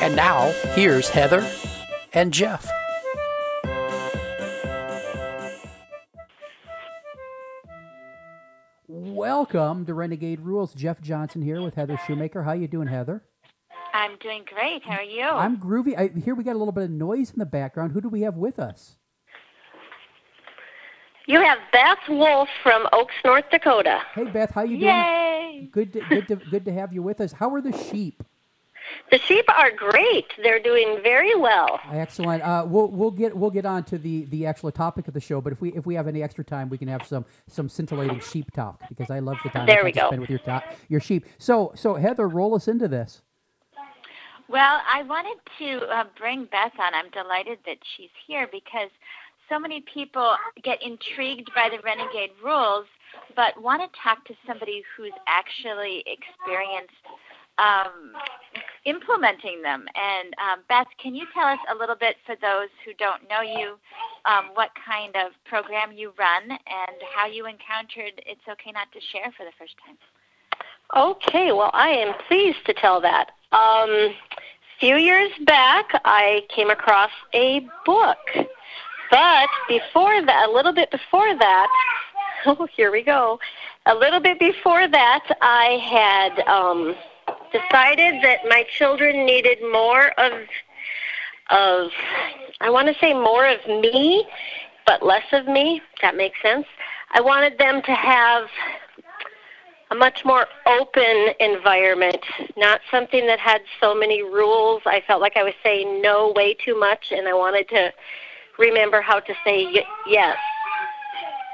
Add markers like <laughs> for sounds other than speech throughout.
And now, here's Heather and Jeff. Welcome to Renegade Rules. Jeff Johnson here with Heather Shoemaker. How you doing, Heather? I'm doing great. How are you? I'm groovy. I, here we got a little bit of noise in the background. Who do we have with us? You have Beth Wolf from Oakes, North Dakota. Hey Beth, how you doing? Yay! Good, to, good, to, good to have you with us. How are the sheep? The sheep are great. They're doing very well. Excellent. Uh, we'll we'll get we'll get on to the, the actual topic of the show, but if we if we have any extra time, we can have some some scintillating sheep talk because I love the time There I we get to go. spend with your top, your sheep. So so Heather, roll us into this. Well, I wanted to uh, bring Beth on. I'm delighted that she's here because so many people get intrigued by the renegade rules, but want to talk to somebody who's actually experienced um, implementing them. And um, Beth, can you tell us a little bit for those who don't know you, um, what kind of program you run and how you encountered It's Okay Not to Share for the first time? Okay, well, I am pleased to tell that. Um, few years back, I came across a book. But before that, a little bit before that, <laughs> oh, here we go. A little bit before that, I had um, decided that my children needed more of, of, I want to say more of me, but less of me. That makes sense. I wanted them to have a much more open environment, not something that had so many rules. I felt like I was saying no way too much, and I wanted to remember how to say y- yes.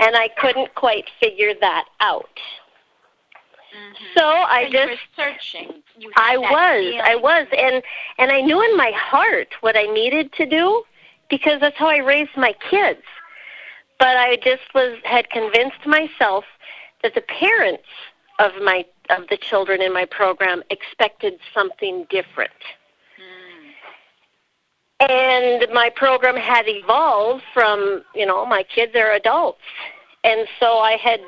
And I couldn't quite figure that out. So I you just were searching. I was, I was, and and I knew in my heart what I needed to do because that's how I raised my kids. But I just was had convinced myself that the parents of my of the children in my program expected something different. And my program had evolved from, you know, my kids are adults. And so I had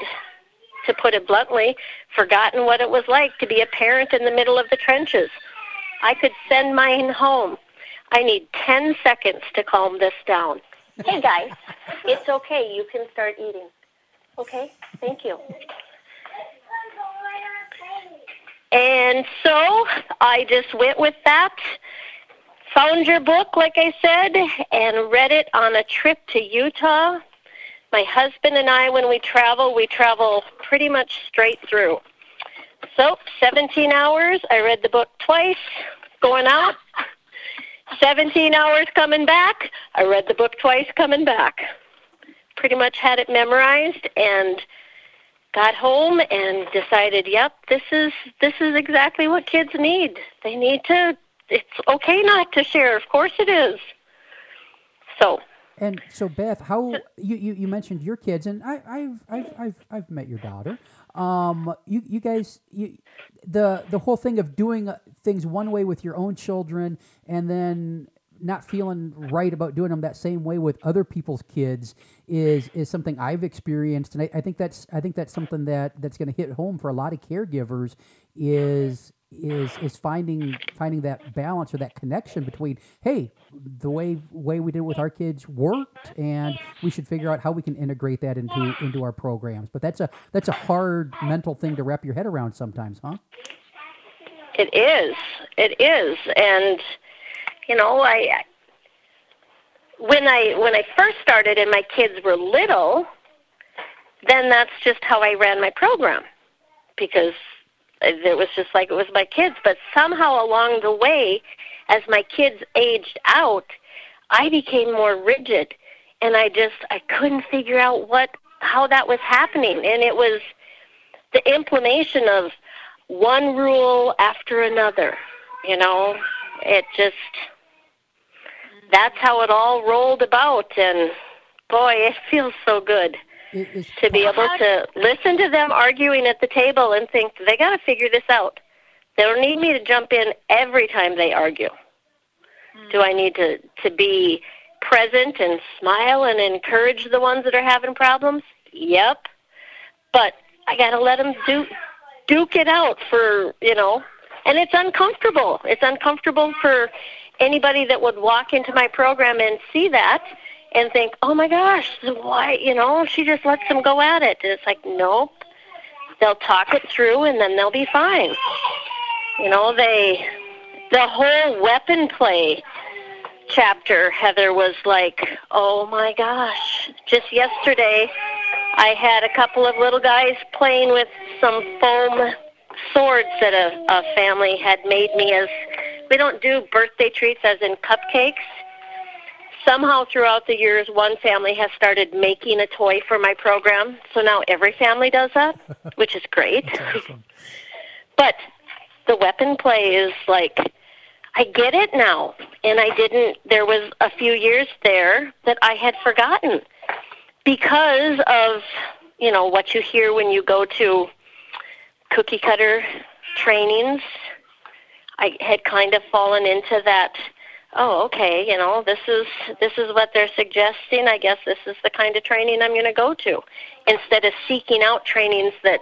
to put it bluntly, forgotten what it was like to be a parent in the middle of the trenches. I could send mine home. I need 10 seconds to calm this down. Hey, guys, it's okay. You can start eating. Okay? Thank you. And so I just went with that, found your book, like I said, and read it on a trip to Utah my husband and I, when we travel, we travel pretty much straight through. So, 17 hours. I read the book twice going out. 17 hours coming back. I read the book twice coming back. Pretty much had it memorized and got home and decided, yep, this is this is exactly what kids need. They need to it's okay not to share. Of course it is. So, And so, Beth, how you, you, you mentioned your kids, and I, I've I've I've I've met your daughter. Um, you you guys, you, the the whole thing of doing uh, things one way with your own children, and then not feeling right about doing them that same way with other people's kids is is something I've experienced, and I, I think that's I think that's something that that's going to hit home for a lot of caregivers is is is finding finding that balance or that connection between hey the way way we did it with our kids worked and we should figure out how we can integrate that into into our programs but that's a that's a hard mental thing to wrap your head around sometimes huh It is. It is. And you know, I when I when I first started and my kids were little, then that's just how I ran my program because Uh, it was just like it was my kids, but somehow along the way as my kids aged out, I became more rigid and I just I couldn't figure out what how that was happening and it was the implementation of one rule after another. You know, it just that's how it all rolled about. And boy, <laughs> it feels so good It, to be able to listen to them arguing at the table and think they got to figure this out. They don't need me to jump in every time they argue. Do hmm. I need to to be present and smile and encourage the ones that are having problems? Yep. But I got to let them do duke it out for, you know, and it's uncomfortable. It's uncomfortable for anybody that would walk into my program and see that and think, "Oh my gosh, why, you know, she just lets them go at it." And it's like, "Nope. They'll talk it through and then they'll be fine." You know, they the whole weapon play chapter, Heather was like, "Oh my gosh!" Just yesterday, I had a couple of little guys playing with some foam swords that a, a family had made me as. We don't do birthday treats as in cupcakes. Somehow throughout the years, one family has started making a toy for my program. So now every family does that, <laughs> which is great. awesome. <laughs> But the weapon play is like I get it now. And I didn't there was a few years there that I had forgotten because of, you know, what you hear when you go to cookie cutter trainings. I had kind of fallen into that oh okay you know this is this is what they're suggesting i guess this is the kind of training i'm going to go to instead of seeking out trainings that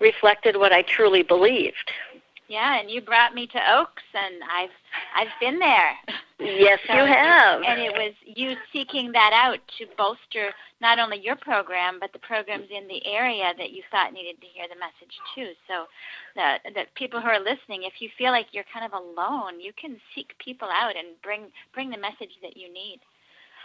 reflected what I truly believed. Yeah, and you brought me to Oakes, and I've I've been there. Yes, <laughs> So you have. And it was you seeking that out to bolster not only your program, but the programs in the area that you thought needed to hear the message too. So that that people who are listening, if you feel like you're kind of alone, you can seek people out and bring bring the message that you need.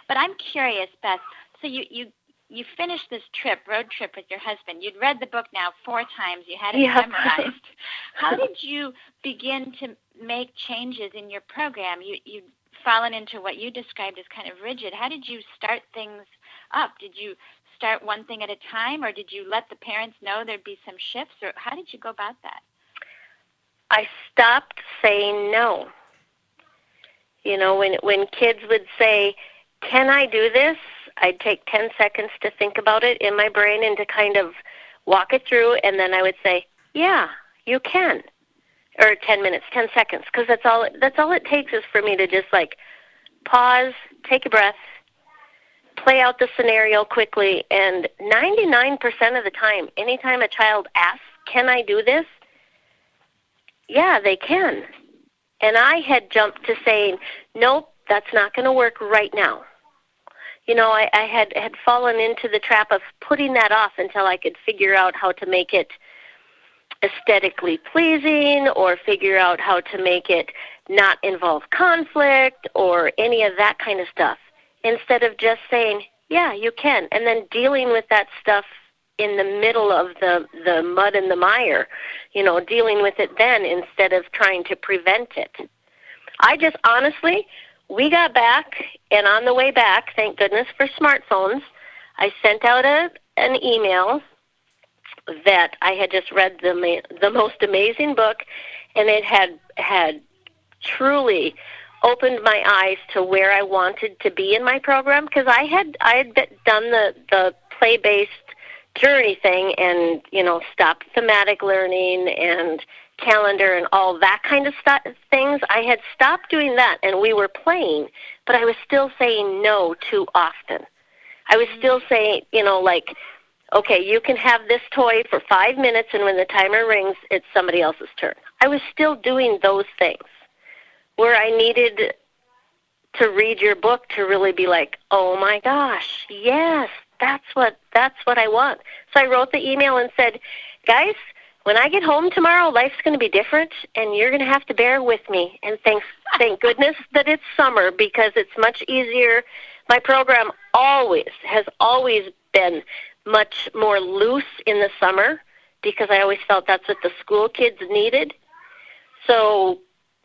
But I'm curious, Beth. So you you you finished this trip, road trip with your husband. You'd read the book now four times. You had it Yeah. memorized. <laughs> How did you begin to make changes in your program? You you fallen into what you described as kind of rigid. How did you start things up? Did you start one thing at a time, or did you let the parents know there'd be some shifts, or how did you go about that? I stopped saying no. You know, when when kids would say, "Can I do this?" I'd take 10 seconds to think about it in my brain and to kind of walk it through and then I would say, "Yeah, you can." Or 10 minutes, 10 seconds, because that's all that's all it takes is for me to just like pause, take a breath, play out the scenario quickly and 99% of the time, anytime a child asks, "Can I do this?" Yeah, they can. And I had jumped to saying, nope, that's not going to work right now. You know, I, I had had fallen into the trap of putting that off until I could figure out how to make it aesthetically pleasing or figure out how to make it not involve conflict or any of that kind of stuff. Instead of just saying, yeah, you can, and then dealing with that stuff in the middle of the the mud and the mire, you know, dealing with it then instead of trying to prevent it. I just honestly, we got back and on the way back, thank goodness for smartphones, I sent out a an email that I had just read the the most amazing book and it had had truly opened my eyes to where I wanted to be in my program because I had I had done the the play based journey thing and you know stopped thematic learning and calendar and all that kind of stuff things i had stopped doing that and we were playing but i was still saying no too often. I was still mm. saying you know like okay you can have this toy for five minutes and when the timer rings it's somebody else's turn. I was still doing those things where i needed to read your book to really be like oh my gosh yes that's what that's what I want. So I wrote the email and said, "Guys, when I get home tomorrow, life's going to be different and you're going to have to bear with me." And thanks thank goodness that it's summer because it's much easier. My program always has always been much more loose in the summer because I always felt that's what the school kids needed. So,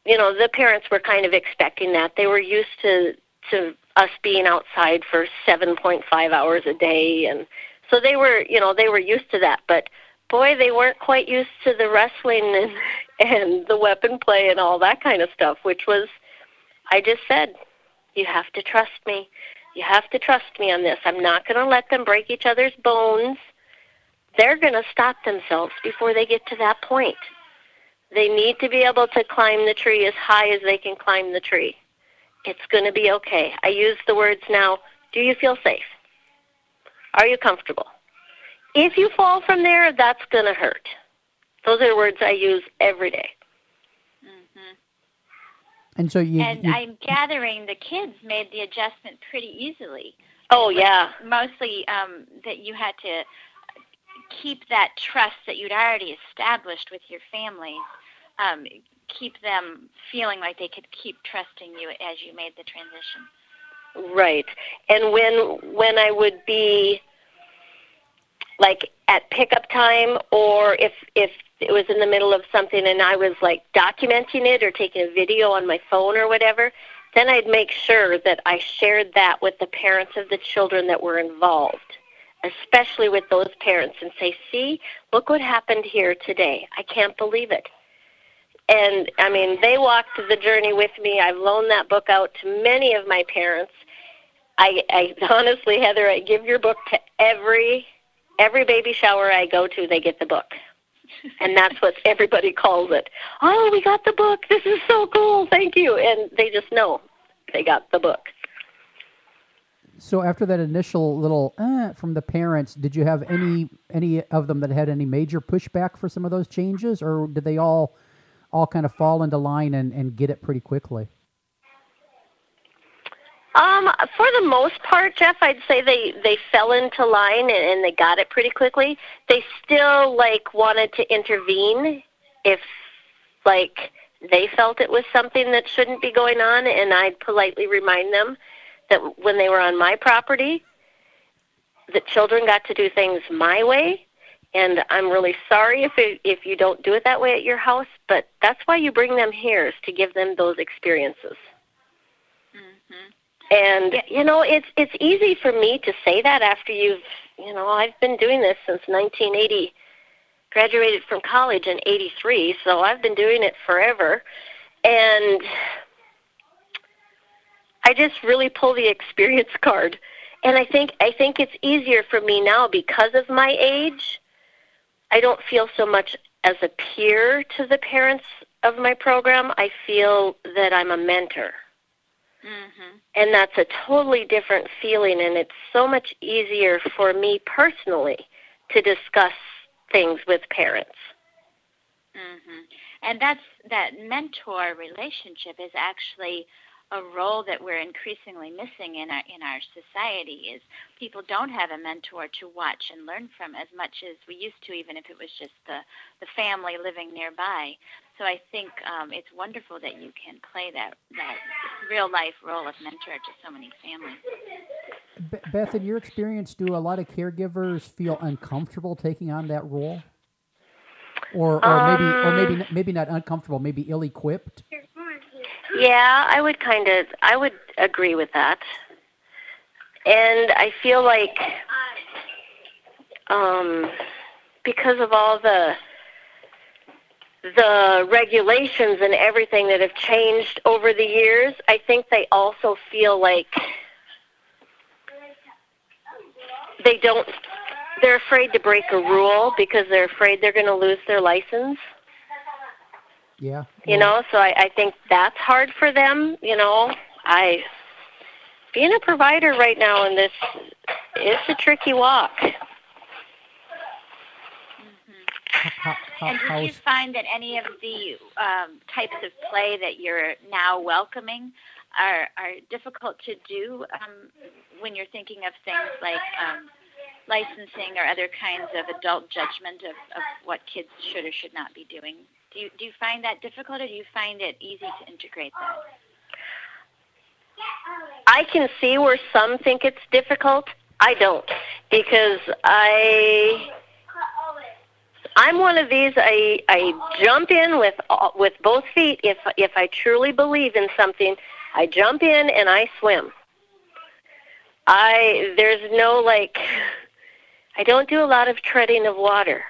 you know, the parents were kind of expecting that. They were used to to us being outside for 7.5 hours a day and so they were you know they were used to that but boy they weren't quite used to the wrestling and <laughs> and the weapon play and all that kind of stuff which was i just said You have to trust me. You have to trust me on this. I'm not going to let them break each other's bones. They're going to stop themselves before they get to that point. They need to be able to climb the tree as high as they can climb the tree. It's going to be okay. I use the words now do you feel safe? Are you comfortable? If you fall from there, that's going to hurt. Those are words I use every day. Mm-hmm. And so you. And you- I'm gathering the kids made the adjustment pretty easily. Oh, yeah. Mostly um, that you had to keep that trust that you'd already established with your families. Um, keep them feeling like they could keep trusting you as you made the transition. Right. And when when I would be like at pickup time or if if it was in the middle of something and I was like documenting it or taking a video on my phone or whatever, then I'd make sure that I shared that with the parents of the children that were involved, especially with those parents and say, "See, look what happened here today. I can't believe it." And I mean, they walked the journey with me. I've loaned that book out to many of my parents. I, I <laughs> honestly, Heather, I give your book to every every baby shower I go to. They get the book, and that's what everybody calls it. Oh, we got the book. This is so cool. Thank you. And they just know they got the book. so after that initial little eh, from the parents, did you have any any of them that had any major pushback for some of those changes, or did they all all kind of fall into line and, and get it pretty quickly? Um, for the most part, Jeff, I'd say they they fell into line and, and they got it pretty quickly. They still like wanted to intervene if like they felt it was something that shouldn't be going on, and I'd politely remind them that when they were on my property, the children got to do things my way. And I'm really sorry if it, if you don't do it that way at your house, but that's why you bring them here is to give them those experiences. Mm-hmm. And you know, it's it's easy for me to say that after you've, you know, I've been doing this since 1980. Graduated from college in 83, so I've been doing it forever. And I just really pull the <laughs> experience card. And I think I think it's easier for me now because of my age. I don't feel so much as a peer to the parents of my program. I feel that I'm a mentor. Mm-hmm. And that's a totally different feeling, and it's so much easier for me personally to discuss things with parents. Mm-hmm. And that's that mentor relationship is actually a role that we're increasingly missing in our in our society is people don't have a mentor to watch and learn from as much as we used to even if it was just the the family living nearby. So i think um, it's wonderful that you can play that that real life role of mentor to so many families. Beth, in your experience, do a lot of caregivers feel uncomfortable taking on that role, or or maybe or maybe maybe not uncomfortable, maybe ill-equipped? Yeah, I would kind of I would agree with that. And I feel like um because of all the the regulations and everything that have changed over the years, I think they also feel like they don't they're afraid to break a rule because they're afraid they're going to lose their license Yeah. you know so I, I think that's hard for them you know i being a provider right now in this it's a tricky walk How, how, and did you find that any of the um, types of play that you're now welcoming are are difficult to do um, when you're thinking of things like um, licensing or other kinds of adult judgment of, of what kids should or should not be doing? Do you do you find that difficult, or do you find it easy to integrate that? i can see where some think it's difficult. I don't because i i'm one of these i i jump in with with both feet. If if i truly believe in something i jump in and i swim. I there's no like i don't do a lot of treading of water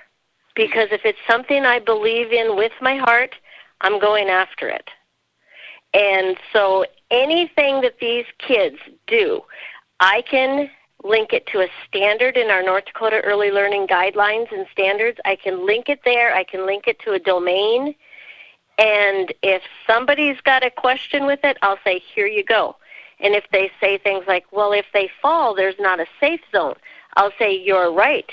because if it's something i believe in with my heart i'm going after it and so anything that these kids do, I can link it to a standard in our North Dakota Early Learning Guidelines and Standards. I can link it there. I can link it to a domain. And if somebody's got a question with it, I'll say, here you go. And if they say things like, well, if they fall, there's not a safe zone, I'll say, you're right.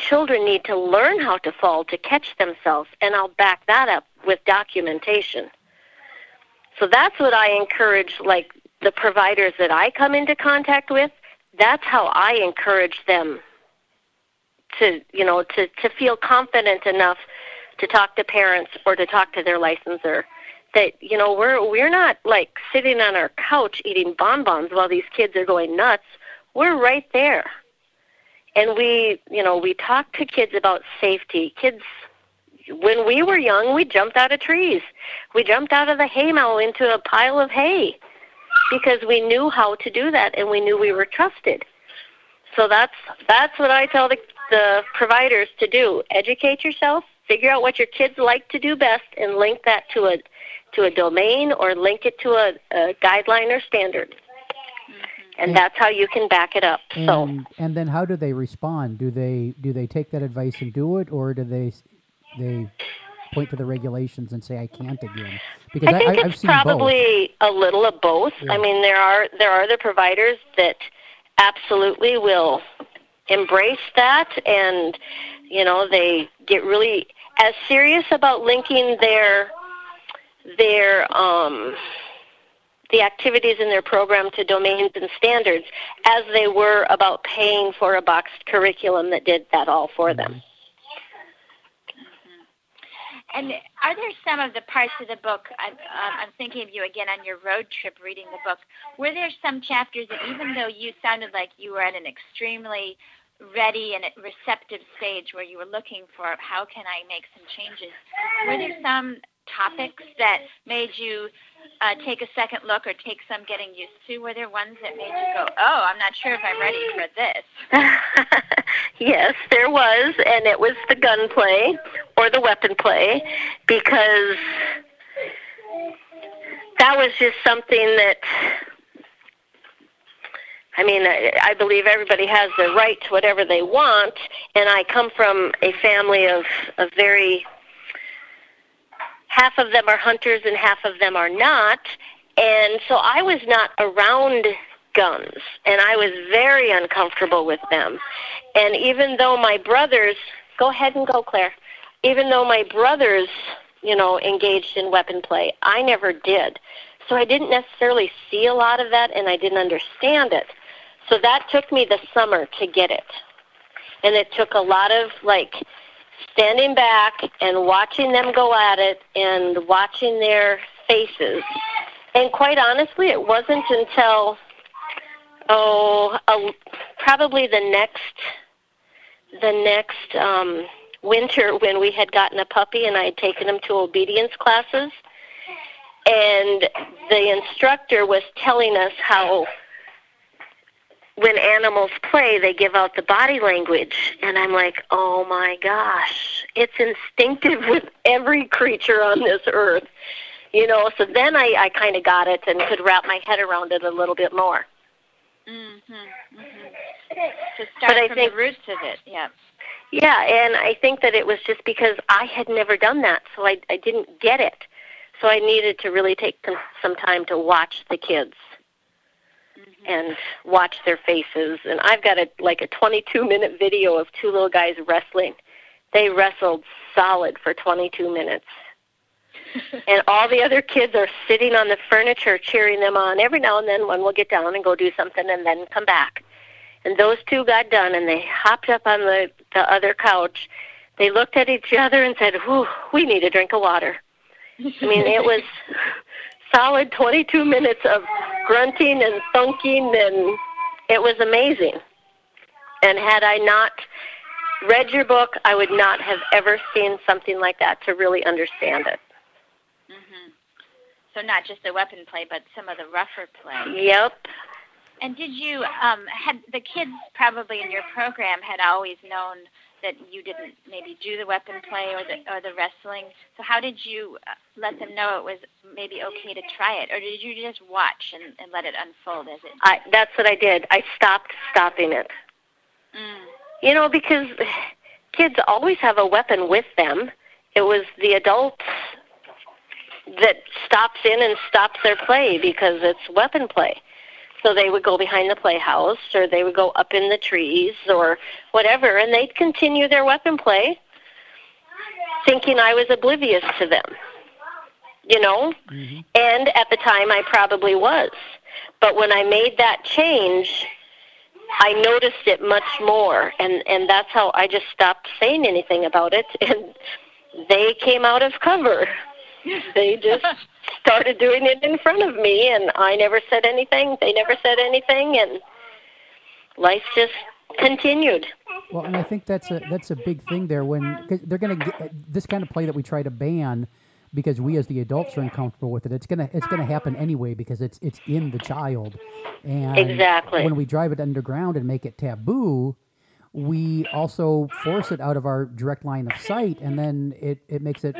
Children need to learn how to fall to catch themselves. And I'll back that up with documentation. So that's what I encourage, like the providers that I come into contact with. That's how I encourage them to, you know, to, to feel confident enough to talk to parents or to talk to their licensor that you know we're we're not like sitting on our couch eating bonbons while these kids are going nuts we're right there and we you know we talk to kids about safety. Kids when we were young we jumped out of trees. We jumped out of the hay mow into a pile of hay because we knew how to do that and we knew we were trusted. So that's that's what i tell the the providers to do. Educate yourself figure out what your kids like to do best and link that to a to a domain or link it to a, a guideline or standard. And, that's how you can back it up. And, so and then how do they respond? Do they do they take that advice and do it, or do they they point to the regulations and say I can't again? Because I think I, it's probably both. a little of both. Yeah. I mean, there are there are the providers that absolutely will embrace that, and you know they get really as serious about linking their their um, the activities in their program to domains and standards as they were about paying for a boxed curriculum that did that all for them. Mm-hmm. And are there some of the parts of the book? I'm, um, I'm thinking of you again on your road trip reading the book. Were there some chapters that, even though you sounded like you were at an extremely ready and receptive stage where you were looking for how can I make some changes, were there some topics that made you uh, take a second look or take some getting used to? Were there ones that made you go, oh, I'm not sure if I'm ready for this? <laughs> yes, there was, and it was the gunplay or the weapon play because that was just something that. I mean, I, I believe everybody has the right to whatever they want, and I come from a family of, of very half of them are hunters and half of them are not. And so I was not around guns, and I was very uncomfortable with them. And even though my brothers, go ahead and go, Claire. Even though my brothers, you know, engaged in weapon play, I never did. So I didn't necessarily see a lot of that, and I didn't understand it. So that took me the summer to get it. And it took a lot of like standing back and watching them go at it and watching their faces. And quite honestly, it wasn't until oh, a, probably the next the next um, winter when we had gotten a puppy and I had taken him to obedience classes, and the instructor was telling us how when animals play, they give out the body language. And I'm like, oh my gosh, it's instinctive <laughs> with every creature on this earth. You know, so then I, I kind of got it and could wrap my head around it a little bit more. Mm-hmm. mm-hmm. To start but I from think, the roots of it, yeah. Yeah, and I think that it was just because I had never done that, so I, I didn't get it. So I needed to really take some time to watch the kids Mm-hmm. and watch their faces. And I've got a like a 22 minute video of two little guys wrestling. They wrestled solid for 22 minutes. <laughs> and all the other kids are sitting on the furniture cheering them on. Every now and then one will get down and go do something and then come back. And those two got done and they hopped up on the the other couch. They looked at each other and said, "Whew, we need a drink of water." I mean, it was <laughs> solid 22 minutes of grunting and thunking, and it was amazing. And had I not read your book, I would not have ever seen something like that to really understand it. Mm-hmm. So not just the weapon play, but some of the rougher play. Yep. And did you um had the kids probably in your program had always known that you didn't maybe do the weapon play or the or the wrestling. So how did you uh, let them know it was maybe okay to try it, or did you just watch and, and let it unfold as it? I that's what I did. I stopped stopping it. Mm. You know, because kids always have a weapon with them. It was the adults that stops in and stops their play because it's weapon play. So they would go behind the playhouse or they would go up in the trees or whatever and they'd continue their weapon play thinking I was oblivious to them. You know? Mhm. And at the time I probably was. But when I made that change, I noticed it much more and and that's how I just stopped saying anything about it <laughs> and they came out of cover. They just started doing it in front of me and I never said anything. They never said anything and life just continued. Well, and I think that's a that's a big thing there when cause they're going to get this kind of play that we try to ban because we as the adults are uncomfortable with it. It's gonna it's gonna happen anyway because it's it's in the child, and Exactly. when we drive it underground and make it taboo, we also force it out of our direct line of sight, and then it it makes it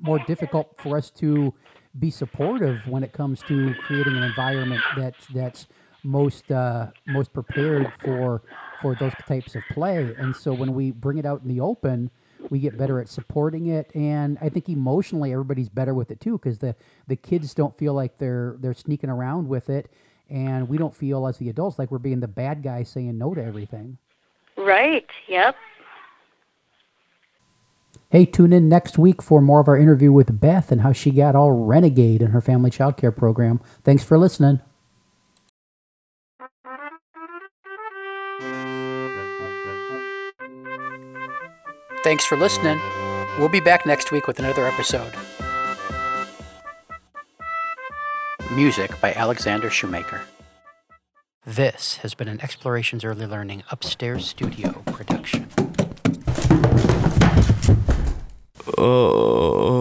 more difficult for us to be supportive when it comes to creating an environment that's that's most uh, most prepared for for those types of play. And so when we bring it out in the open, we get better at supporting it, and I think emotionally everybody's better with it too because the the kids don't feel like they're they're sneaking around with it, and we don't feel as the adults like we're being the bad guy saying no to everything. Right. Yep. Hey, tune in next week for more of our interview with Beth and how she got all renegade in her family child care program. Thanks for listening. Thanks for listening. We'll be back next week with another episode. Music by Alexander Shoemaker. This has been an Explorations Early Learning Upstairs Studio production. oh.